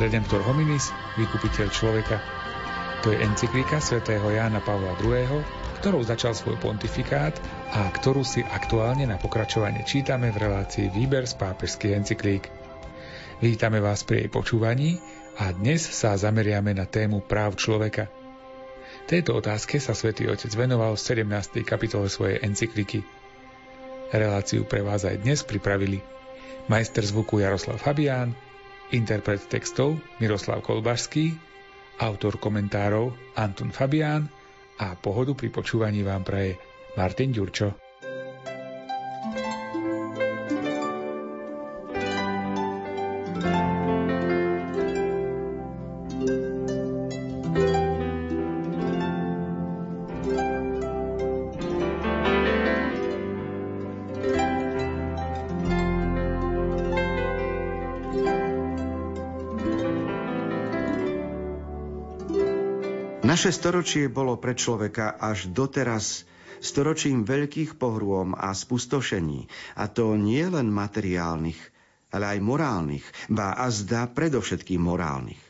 Redemptor hominis, vykupiteľ človeka. To je encyklika svätého Jána Pavla II., ktorou začal svoj pontifikát a ktorú si aktuálne na pokračovanie čítame v relácii Výber z pápežských encyklík. Vítame vás pri jej počúvaní a dnes sa zameriame na tému práv človeka. Tejto otázke sa svätý Otec venoval v 17. kapitole svojej encykliky. Reláciu pre vás aj dnes pripravili majster zvuku Jaroslav Fabián, interpret textov Miroslav Kolbašský, autor komentárov Anton Fabián a pohodu pri počúvaní vám praje Martin Ďurčo. Naše storočie bolo pre človeka až doteraz storočím veľkých pohrôm a spustošení, a to nie len materiálnych, ale aj morálnych, ba a zdá predovšetkým morálnych.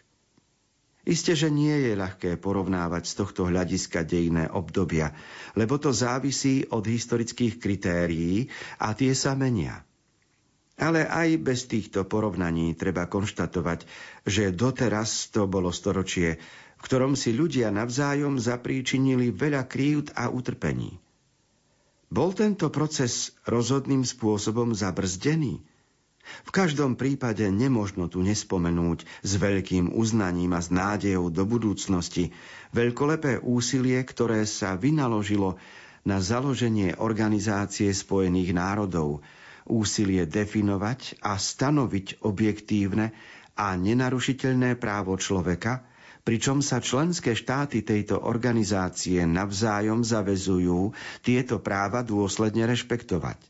Isté, že nie je ľahké porovnávať z tohto hľadiska dejné obdobia, lebo to závisí od historických kritérií a tie sa menia. Ale aj bez týchto porovnaní treba konštatovať, že doteraz to bolo storočie, v ktorom si ľudia navzájom zapríčinili veľa krívd a utrpení. Bol tento proces rozhodným spôsobom zabrzdený? V každom prípade nemožno tu nespomenúť s veľkým uznaním a s nádejou do budúcnosti veľkolepé úsilie, ktoré sa vynaložilo na založenie Organizácie spojených národov, úsilie definovať a stanoviť objektívne a nenarušiteľné právo človeka – pričom sa členské štáty tejto organizácie navzájom zavezujú tieto práva dôsledne rešpektovať.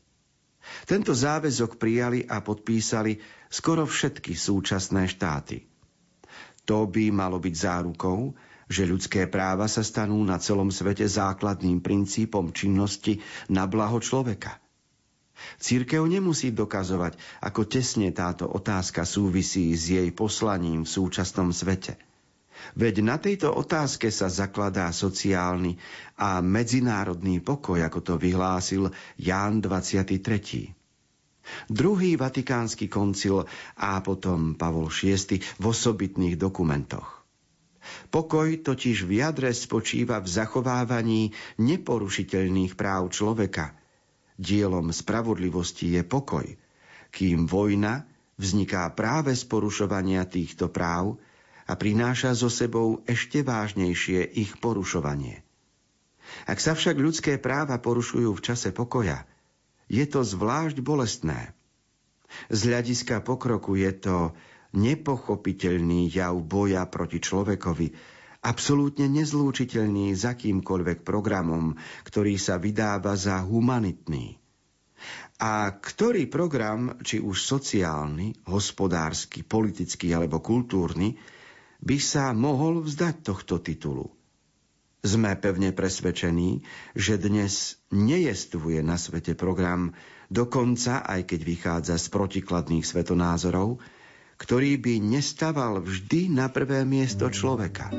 Tento záväzok prijali a podpísali skoro všetky súčasné štáty. To by malo byť zárukou, že ľudské práva sa stanú na celom svete základným princípom činnosti na blaho človeka. Církev nemusí dokazovať, ako tesne táto otázka súvisí s jej poslaním v súčasnom svete – Veď na tejto otázke sa zakladá sociálny a medzinárodný pokoj, ako to vyhlásil Ján 23. Druhý vatikánsky koncil a potom Pavol VI v osobitných dokumentoch. Pokoj totiž v jadre spočíva v zachovávaní neporušiteľných práv človeka. Dielom spravodlivosti je pokoj, kým vojna vzniká práve z porušovania týchto práv – a prináša so sebou ešte vážnejšie ich porušovanie. Ak sa však ľudské práva porušujú v čase pokoja, je to zvlášť bolestné. Z hľadiska pokroku je to nepochopiteľný jav boja proti človekovi, absolútne nezlúčiteľný s akýmkoľvek programom, ktorý sa vydáva za humanitný. A ktorý program, či už sociálny, hospodársky, politický alebo kultúrny, by sa mohol vzdať tohto titulu. Sme pevne presvedčení, že dnes nejestvuje na svete program, dokonca aj keď vychádza z protikladných svetonázorov, ktorý by nestaval vždy na prvé miesto človeka.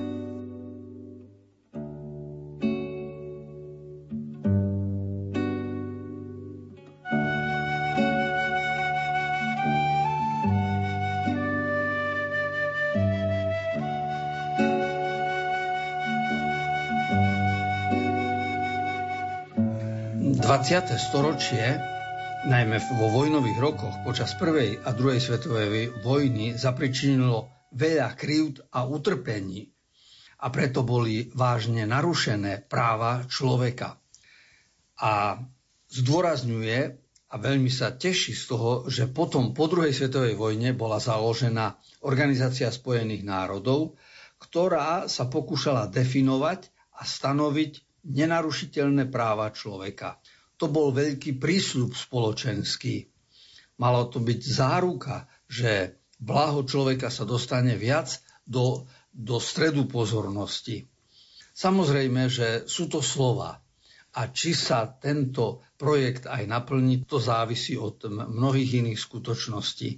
20. storočie, najmä vo vojnových rokoch počas prvej a druhej svetovej vojny, zapričinilo veľa krivd a utrpení a preto boli vážne narušené práva človeka. A zdôrazňuje a veľmi sa teší z toho, že potom po druhej svetovej vojne bola založená Organizácia spojených národov, ktorá sa pokúšala definovať a stanoviť nenarušiteľné práva človeka to bol veľký prísľub spoločenský. Malo to byť záruka, že blaho človeka sa dostane viac do, do stredu pozornosti. Samozrejme, že sú to slova. a či sa tento projekt aj naplní, to závisí od mnohých iných skutočností.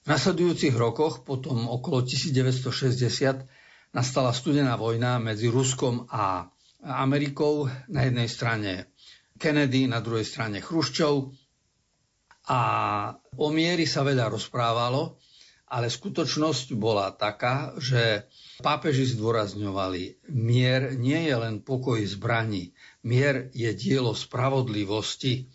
V nasledujúcich rokoch, potom okolo 1960, nastala studená vojna medzi Ruskom a Amerikou. Na jednej strane Kennedy, na druhej strane Chruščov. A o miery sa veľa rozprávalo, ale skutočnosť bola taká, že pápeži zdôrazňovali, mier nie je len pokoj zbraní, mier je dielo spravodlivosti.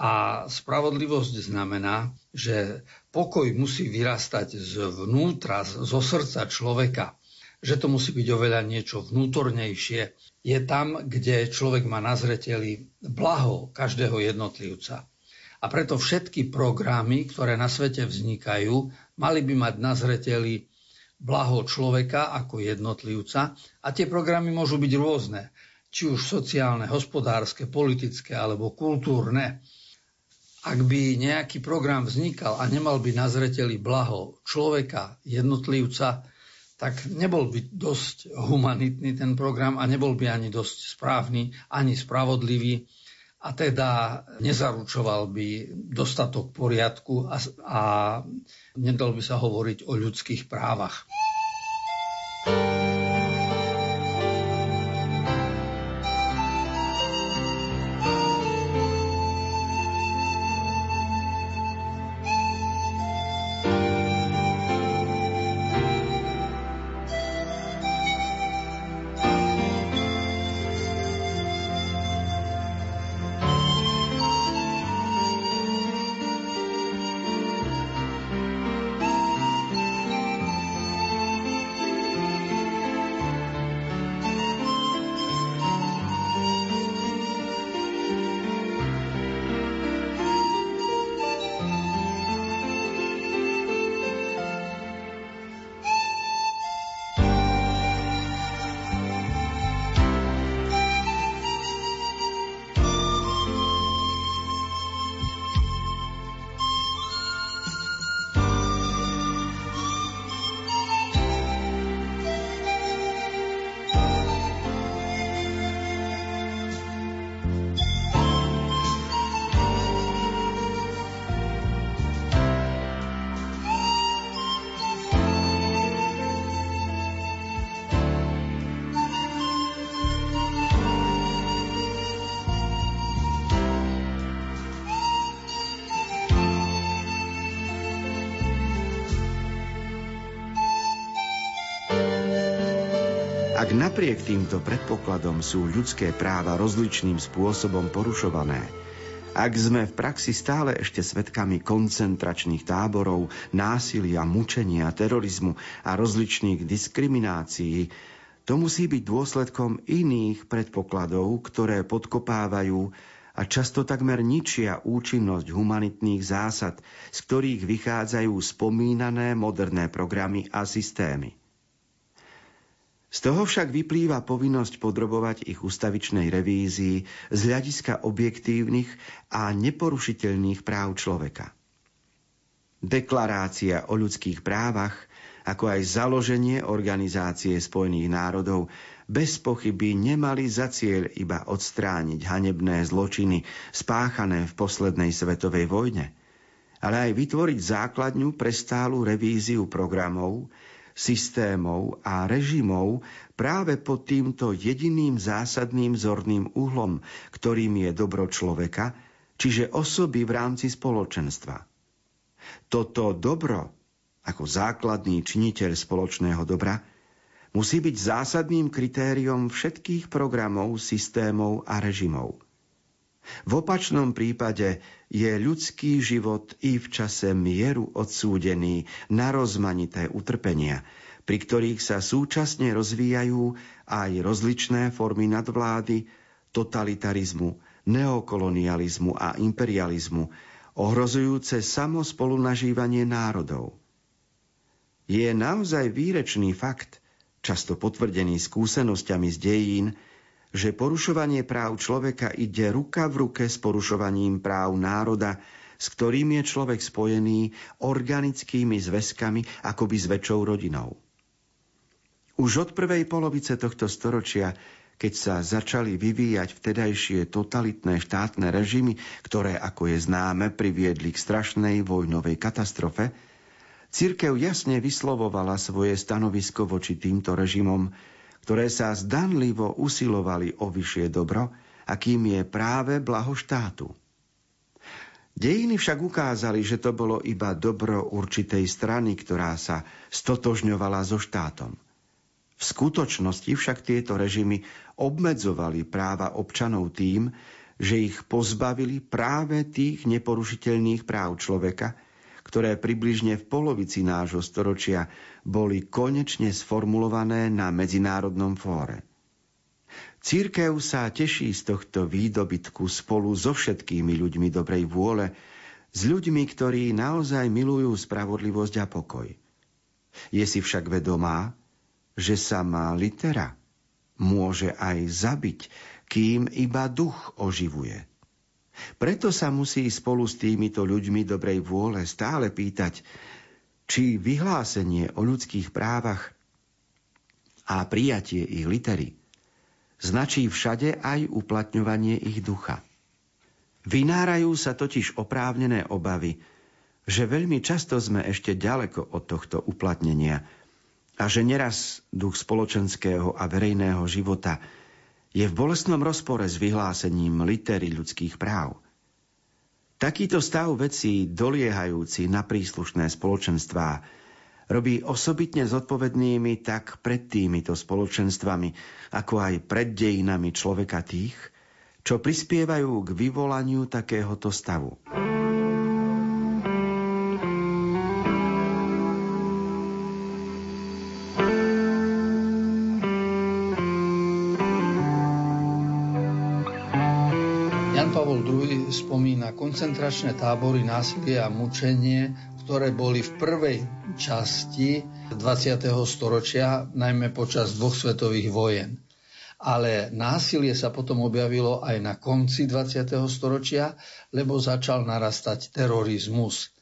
A spravodlivosť znamená, že pokoj musí vyrastať zvnútra, zo srdca človeka. Že to musí byť oveľa niečo vnútornejšie. Je tam, kde človek má na zreteli blaho každého jednotlivca. A preto všetky programy, ktoré na svete vznikajú, mali by mať na zreteli blaho človeka ako jednotlivca a tie programy môžu byť rôzne, či už sociálne, hospodárske, politické alebo kultúrne. Ak by nejaký program vznikal a nemal by na zreteli blaho človeka, jednotlivca, tak nebol by dosť humanitný ten program a nebol by ani dosť správny, ani spravodlivý a teda nezaručoval by dostatok poriadku a, a nedal by sa hovoriť o ľudských právach. Ak napriek týmto predpokladom sú ľudské práva rozličným spôsobom porušované, ak sme v praxi stále ešte svetkami koncentračných táborov, násilia, mučenia, terorizmu a rozličných diskriminácií, to musí byť dôsledkom iných predpokladov, ktoré podkopávajú a často takmer ničia účinnosť humanitných zásad, z ktorých vychádzajú spomínané moderné programy a systémy. Z toho však vyplýva povinnosť podrobovať ich ustavičnej revízii z hľadiska objektívnych a neporušiteľných práv človeka. Deklarácia o ľudských právach, ako aj založenie Organizácie spojených národov, bez pochyby nemali za cieľ iba odstrániť hanebné zločiny spáchané v poslednej svetovej vojne, ale aj vytvoriť základňu pre stálu revíziu programov, systémov a režimov práve pod týmto jediným zásadným zorným uhlom, ktorým je dobro človeka, čiže osoby v rámci spoločenstva. Toto dobro, ako základný činiteľ spoločného dobra, musí byť zásadným kritériom všetkých programov, systémov a režimov – v opačnom prípade je ľudský život i v čase mieru odsúdený na rozmanité utrpenia, pri ktorých sa súčasne rozvíjajú aj rozličné formy nadvlády, totalitarizmu, neokolonializmu a imperializmu, ohrozujúce samo spolunažívanie národov. Je naozaj výrečný fakt, často potvrdený skúsenosťami z dejín, že porušovanie práv človeka ide ruka v ruke s porušovaním práv národa, s ktorým je človek spojený organickými zväzkami akoby s väčšou rodinou. Už od prvej polovice tohto storočia keď sa začali vyvíjať vtedajšie totalitné štátne režimy, ktoré, ako je známe, priviedli k strašnej vojnovej katastrofe, Církev jasne vyslovovala svoje stanovisko voči týmto režimom, ktoré sa zdanlivo usilovali o vyššie dobro, akým je práve blaho štátu. Dejiny však ukázali, že to bolo iba dobro určitej strany, ktorá sa stotožňovala so štátom. V skutočnosti však tieto režimy obmedzovali práva občanov tým, že ich pozbavili práve tých neporušiteľných práv človeka, ktoré približne v polovici nášho storočia boli konečne sformulované na medzinárodnom fóre. Církev sa teší z tohto výdobytku spolu so všetkými ľuďmi dobrej vôle, s ľuďmi, ktorí naozaj milujú spravodlivosť a pokoj. Je si však vedomá, že sa má litera môže aj zabiť, kým iba duch oživuje. Preto sa musí spolu s týmito ľuďmi dobrej vôle stále pýtať, či vyhlásenie o ľudských právach a prijatie ich litery značí všade aj uplatňovanie ich ducha. Vynárajú sa totiž oprávnené obavy, že veľmi často sme ešte ďaleko od tohto uplatnenia a že neraz duch spoločenského a verejného života – je v bolestnom rozpore s vyhlásením litery ľudských práv. Takýto stav vecí doliehajúci na príslušné spoločenstvá robí osobitne zodpovednými tak pred týmito spoločenstvami, ako aj pred dejinami človeka tých, čo prispievajú k vyvolaniu takéhoto stavu. Spomína koncentračné tábory, násilie a mučenie, ktoré boli v prvej časti 20. storočia, najmä počas dvoch svetových vojen. Ale násilie sa potom objavilo aj na konci 20. storočia, lebo začal narastať terorizmus.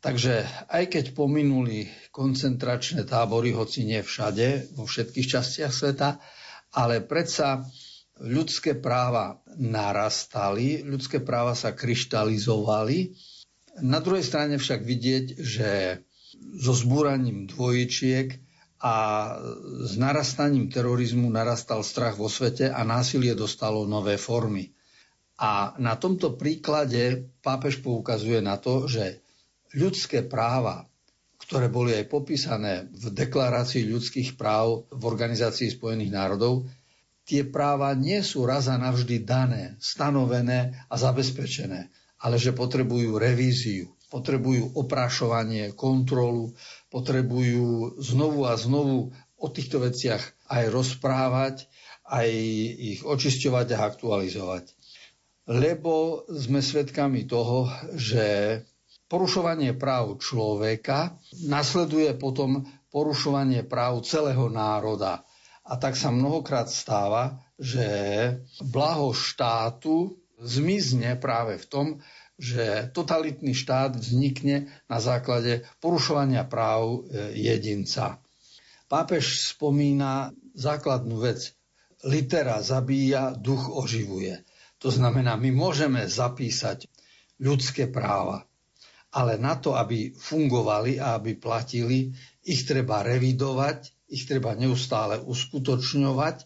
Takže aj keď pominuli koncentračné tábory, hoci nie všade, vo všetkých častiach sveta, ale predsa ľudské práva narastali, ľudské práva sa kryštalizovali. Na druhej strane však vidieť, že so zbúraním dvojičiek a s narastaním terorizmu narastal strach vo svete a násilie dostalo nové formy. A na tomto príklade pápež poukazuje na to, že ľudské práva, ktoré boli aj popísané v deklarácii ľudských práv v Organizácii spojených národov, tie práva nie sú raz a navždy dané, stanovené a zabezpečené, ale že potrebujú revíziu, potrebujú oprašovanie, kontrolu, potrebujú znovu a znovu o týchto veciach aj rozprávať, aj ich očisťovať a aktualizovať. Lebo sme svedkami toho, že porušovanie práv človeka nasleduje potom porušovanie práv celého národa. A tak sa mnohokrát stáva, že blaho štátu zmizne práve v tom, že totalitný štát vznikne na základe porušovania práv e, jedinca. Pápež spomína základnú vec. Litera zabíja, duch oživuje. To znamená, my môžeme zapísať ľudské práva, ale na to, aby fungovali a aby platili, ich treba revidovať, ich treba neustále uskutočňovať.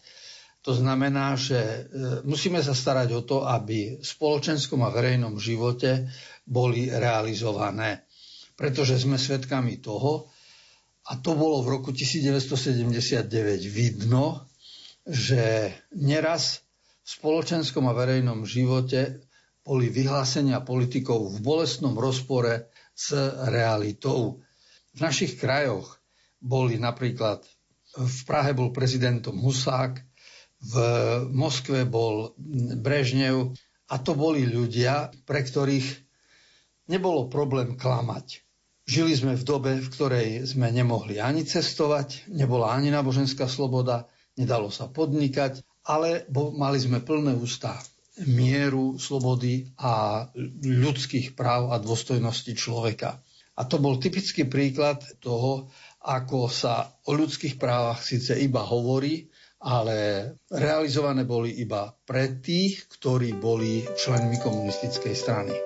To znamená, že e, musíme sa starať o to, aby v spoločenskom a verejnom živote boli realizované. Pretože sme svedkami toho, a to bolo v roku 1979 vidno, že neraz v spoločenskom a verejnom živote boli vyhlásenia politikov v bolestnom rozpore s realitou. V našich krajoch boli napríklad v Prahe bol prezidentom Husák, v Moskve bol Brežnev a to boli ľudia, pre ktorých nebolo problém klamať. Žili sme v dobe, v ktorej sme nemohli ani cestovať, nebola ani náboženská sloboda, nedalo sa podnikať, ale mali sme plné ústa mieru, slobody a ľudských práv a dôstojnosti človeka. A to bol typický príklad toho, ako sa o ľudských právach síce iba hovorí, ale realizované boli iba pre tých, ktorí boli členmi komunistickej strany.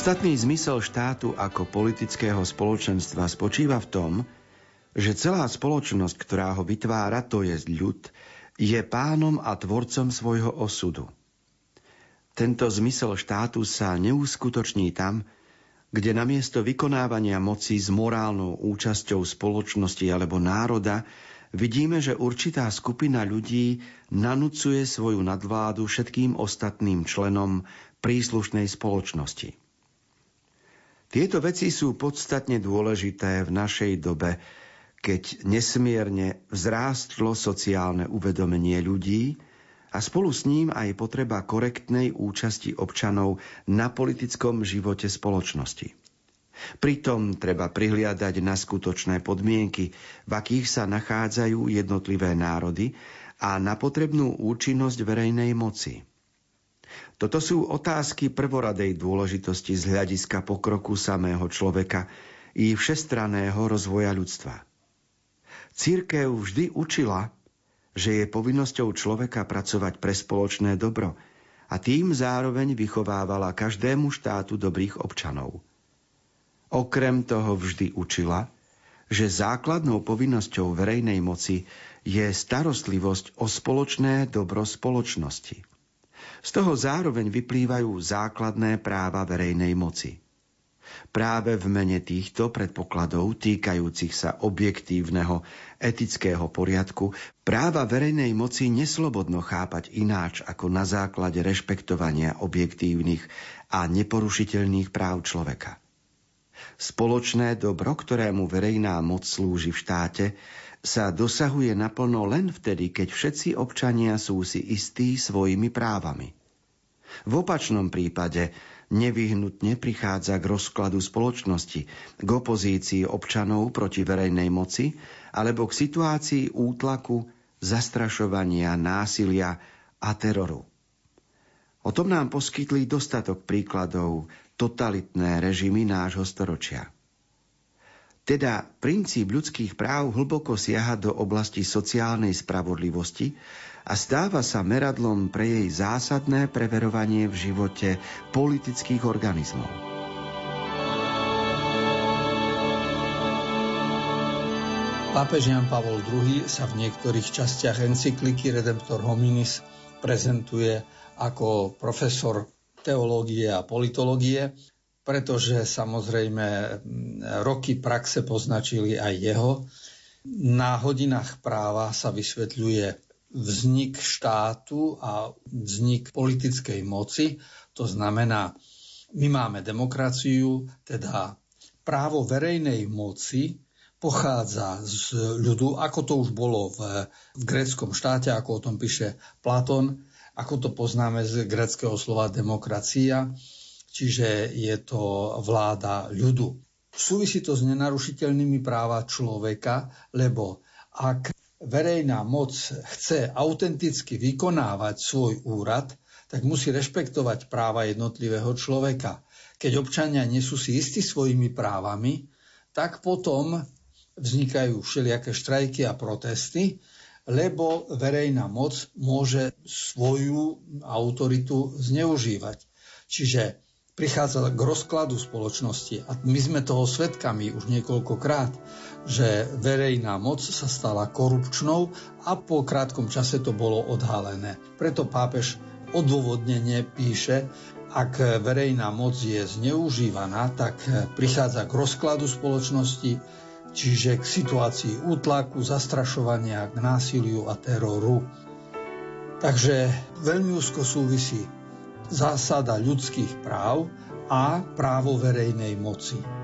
Podstatný zmysel štátu ako politického spoločenstva spočíva v tom, že celá spoločnosť, ktorá ho vytvára, to je ľud, je pánom a tvorcom svojho osudu. Tento zmysel štátu sa neuskutoční tam, kde namiesto vykonávania moci s morálnou účasťou spoločnosti alebo národa vidíme, že určitá skupina ľudí nanúcuje svoju nadvládu všetkým ostatným členom príslušnej spoločnosti. Tieto veci sú podstatne dôležité v našej dobe, keď nesmierne vzrástlo sociálne uvedomenie ľudí a spolu s ním aj potreba korektnej účasti občanov na politickom živote spoločnosti. Pritom treba prihliadať na skutočné podmienky, v akých sa nachádzajú jednotlivé národy a na potrebnú účinnosť verejnej moci – toto sú otázky prvoradej dôležitosti z hľadiska pokroku samého človeka i všestraného rozvoja ľudstva. Církev vždy učila, že je povinnosťou človeka pracovať pre spoločné dobro a tým zároveň vychovávala každému štátu dobrých občanov. Okrem toho vždy učila, že základnou povinnosťou verejnej moci je starostlivosť o spoločné dobro spoločnosti. Z toho zároveň vyplývajú základné práva verejnej moci. Práve v mene týchto predpokladov týkajúcich sa objektívneho etického poriadku práva verejnej moci neslobodno chápať ináč ako na základe rešpektovania objektívnych a neporušiteľných práv človeka. Spoločné dobro, ktorému verejná moc slúži v štáte, sa dosahuje naplno len vtedy, keď všetci občania sú si istí svojimi právami. V opačnom prípade nevyhnutne prichádza k rozkladu spoločnosti, k opozícii občanov proti verejnej moci alebo k situácii útlaku, zastrašovania, násilia a teroru. O tom nám poskytli dostatok príkladov totalitné režimy nášho storočia. Teda princíp ľudských práv hlboko siaha do oblasti sociálnej spravodlivosti a stáva sa meradlom pre jej zásadné preverovanie v živote politických organizmov. Pápež Jan Pavol II sa v niektorých častiach encykliky Redemptor hominis prezentuje ako profesor teológie a politológie pretože samozrejme roky praxe poznačili aj jeho. Na hodinách práva sa vysvetľuje vznik štátu a vznik politickej moci. To znamená My máme demokraciu, teda právo verejnej moci pochádza z ľudu, ako to už bolo v, v gréckom štáte, ako o tom píše Platón, ako to poznáme z greckého slova demokracia, čiže je to vláda ľudu. Súvisí to s nenarušiteľnými práva človeka, lebo ak verejná moc chce autenticky vykonávať svoj úrad, tak musí rešpektovať práva jednotlivého človeka. Keď občania nie sú si istí svojimi právami, tak potom vznikajú všelijaké štrajky a protesty, lebo verejná moc môže svoju autoritu zneužívať. Čiže prichádza k rozkladu spoločnosti a my sme toho svetkami už niekoľkokrát, že verejná moc sa stala korupčnou a po krátkom čase to bolo odhalené. Preto pápež odôvodnenie píše, ak verejná moc je zneužívaná, tak prichádza k rozkladu spoločnosti, čiže k situácii útlaku, zastrašovania, k násiliu a teroru. Takže veľmi úzko súvisí zásada ľudských práv a právo verejnej moci.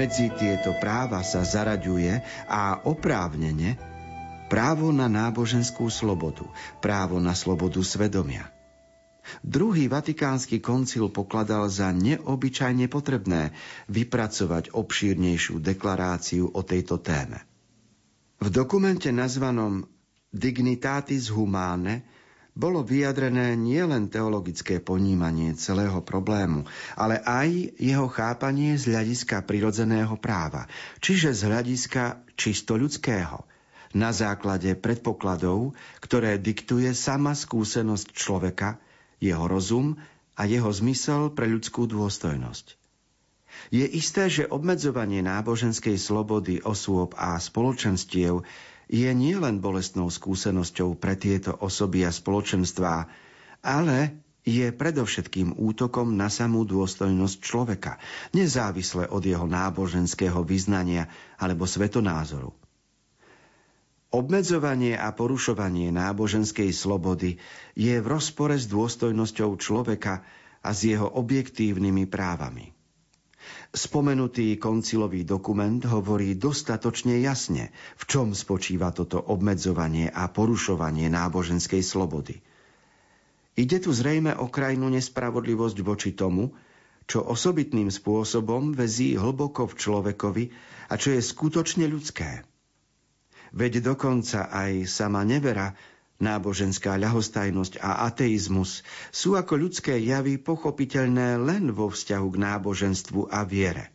Medzi tieto práva sa zaraďuje a oprávnene právo na náboženskú slobodu, právo na slobodu svedomia. Druhý vatikánsky koncil pokladal za neobyčajne potrebné vypracovať obšírnejšiu deklaráciu o tejto téme. V dokumente nazvanom Dignitatis Humane bolo vyjadrené nielen teologické ponímanie celého problému, ale aj jeho chápanie z hľadiska prirodzeného práva, čiže z hľadiska čisto ľudského, na základe predpokladov, ktoré diktuje sama skúsenosť človeka, jeho rozum a jeho zmysel pre ľudskú dôstojnosť. Je isté, že obmedzovanie náboženskej slobody osôb a spoločenstiev je nielen bolestnou skúsenosťou pre tieto osoby a spoločenstvá, ale je predovšetkým útokom na samú dôstojnosť človeka, nezávisle od jeho náboženského vyznania alebo svetonázoru. Obmedzovanie a porušovanie náboženskej slobody je v rozpore s dôstojnosťou človeka a s jeho objektívnymi právami. Spomenutý koncilový dokument hovorí dostatočne jasne, v čom spočíva toto obmedzovanie a porušovanie náboženskej slobody. Ide tu zrejme o krajnú nespravodlivosť voči tomu, čo osobitným spôsobom vezí hlboko v človekovi a čo je skutočne ľudské. Veď dokonca aj sama nevera Náboženská ľahostajnosť a ateizmus sú ako ľudské javy pochopiteľné len vo vzťahu k náboženstvu a viere.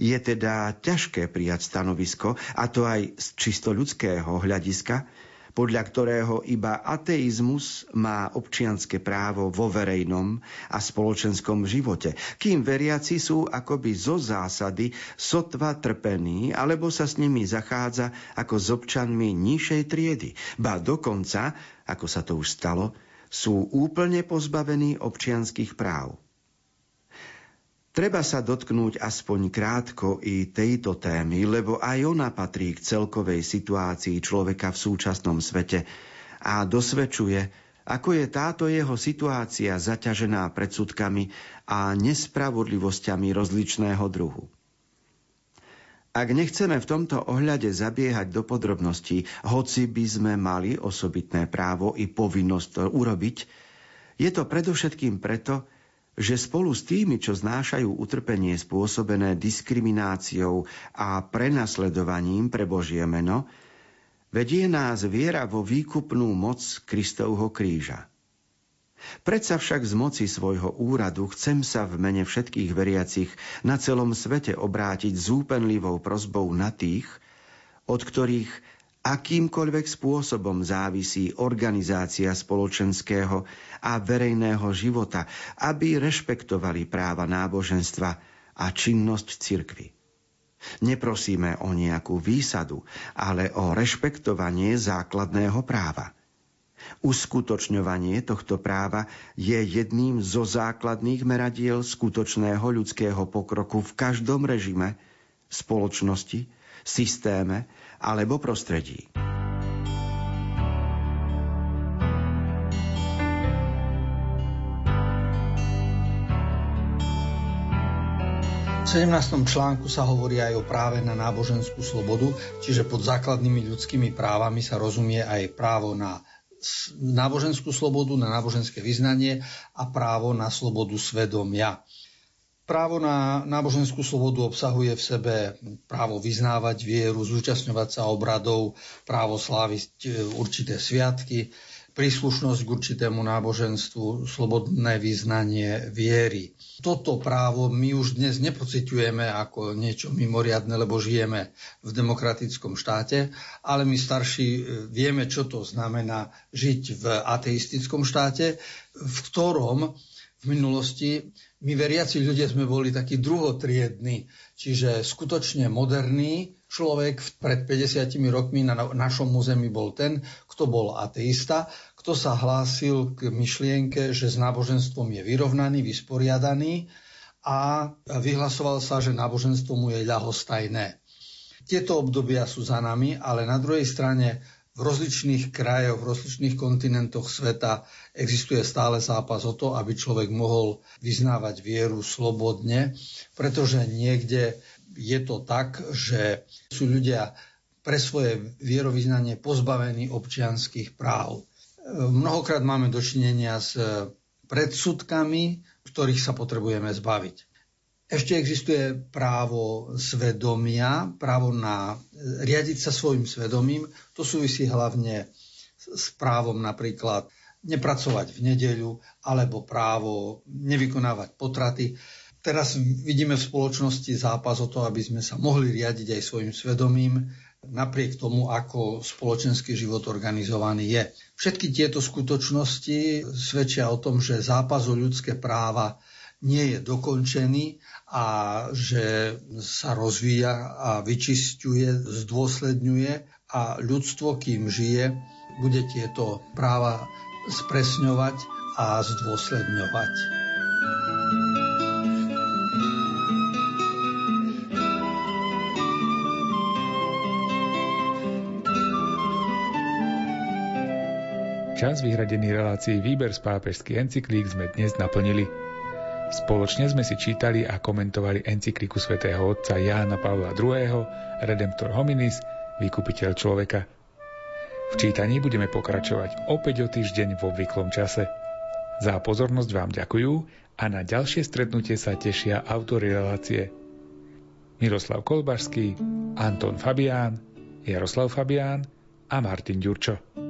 Je teda ťažké prijať stanovisko, a to aj z čisto ľudského hľadiska, podľa ktorého iba ateizmus má občianske právo vo verejnom a spoločenskom živote, kým veriaci sú akoby zo zásady sotva trpení, alebo sa s nimi zachádza ako s občanmi nižšej triedy. Ba dokonca, ako sa to už stalo, sú úplne pozbavení občianských práv. Treba sa dotknúť aspoň krátko i tejto témy, lebo aj ona patrí k celkovej situácii človeka v súčasnom svete a dosvedčuje, ako je táto jeho situácia zaťažená predsudkami a nespravodlivosťami rozličného druhu. Ak nechceme v tomto ohľade zabiehať do podrobností, hoci by sme mali osobitné právo i povinnosť to urobiť, je to predovšetkým preto, že spolu s tými, čo znášajú utrpenie spôsobené diskrimináciou a prenasledovaním pre Božie meno, vedie nás viera vo výkupnú moc Kristovho kríža. Predsa však z moci svojho úradu chcem sa v mene všetkých veriacich na celom svete obrátiť s úpenlivou prozbou na tých, od ktorých akýmkoľvek spôsobom závisí organizácia spoločenského a verejného života, aby rešpektovali práva náboženstva a činnosť cirkvy. Neprosíme o nejakú výsadu, ale o rešpektovanie základného práva. Uskutočňovanie tohto práva je jedným zo základných meradiel skutočného ľudského pokroku v každom režime, spoločnosti, systéme alebo prostredí. V 17. článku sa hovorí aj o práve na náboženskú slobodu, čiže pod základnými ľudskými právami sa rozumie aj právo na náboženskú slobodu, na náboženské vyznanie a právo na slobodu svedomia. Právo na náboženskú slobodu obsahuje v sebe právo vyznávať vieru, zúčastňovať sa obradov, právo sláviť e, určité sviatky, príslušnosť k určitému náboženstvu, slobodné vyznanie viery. Toto právo my už dnes nepociťujeme ako niečo mimoriadne, lebo žijeme v demokratickom štáte, ale my starší e, vieme, čo to znamená žiť v ateistickom štáte, v ktorom v minulosti my veriaci ľudia sme boli takí druhotriední, čiže skutočne moderný človek pred 50 rokmi na našom území bol ten, kto bol ateista, kto sa hlásil k myšlienke, že s náboženstvom je vyrovnaný, vysporiadaný a vyhlasoval sa, že náboženstvo mu je ľahostajné. Tieto obdobia sú za nami, ale na druhej strane v rozličných krajoch, v rozličných kontinentoch sveta existuje stále zápas o to, aby človek mohol vyznávať vieru slobodne, pretože niekde je to tak, že sú ľudia pre svoje vierovýznanie pozbavení občianských práv. Mnohokrát máme dočinenia s predsudkami, ktorých sa potrebujeme zbaviť. Ešte existuje právo svedomia, právo na riadiť sa svojim svedomím. To súvisí hlavne s právom napríklad nepracovať v nedeľu alebo právo nevykonávať potraty. Teraz vidíme v spoločnosti zápas o to, aby sme sa mohli riadiť aj svojim svedomím, napriek tomu, ako spoločenský život organizovaný je. Všetky tieto skutočnosti svedčia o tom, že zápas o ľudské práva nie je dokončený a že sa rozvíja a vyčisťuje, zdôsledňuje a ľudstvo, kým žije, bude tieto práva spresňovať a zdôsledňovať. Čas vyhradený relácií Výber z pápežských encyklík sme dnes naplnili. Spoločne sme si čítali a komentovali encykliku svätého otca Jána Pavla II. Redemptor hominis, vykupiteľ človeka. V čítaní budeme pokračovať opäť o týždeň v obvyklom čase. Za pozornosť vám ďakujú a na ďalšie stretnutie sa tešia autory relácie Miroslav Kolbašský, Anton Fabián, Jaroslav Fabián a Martin Ďurčo.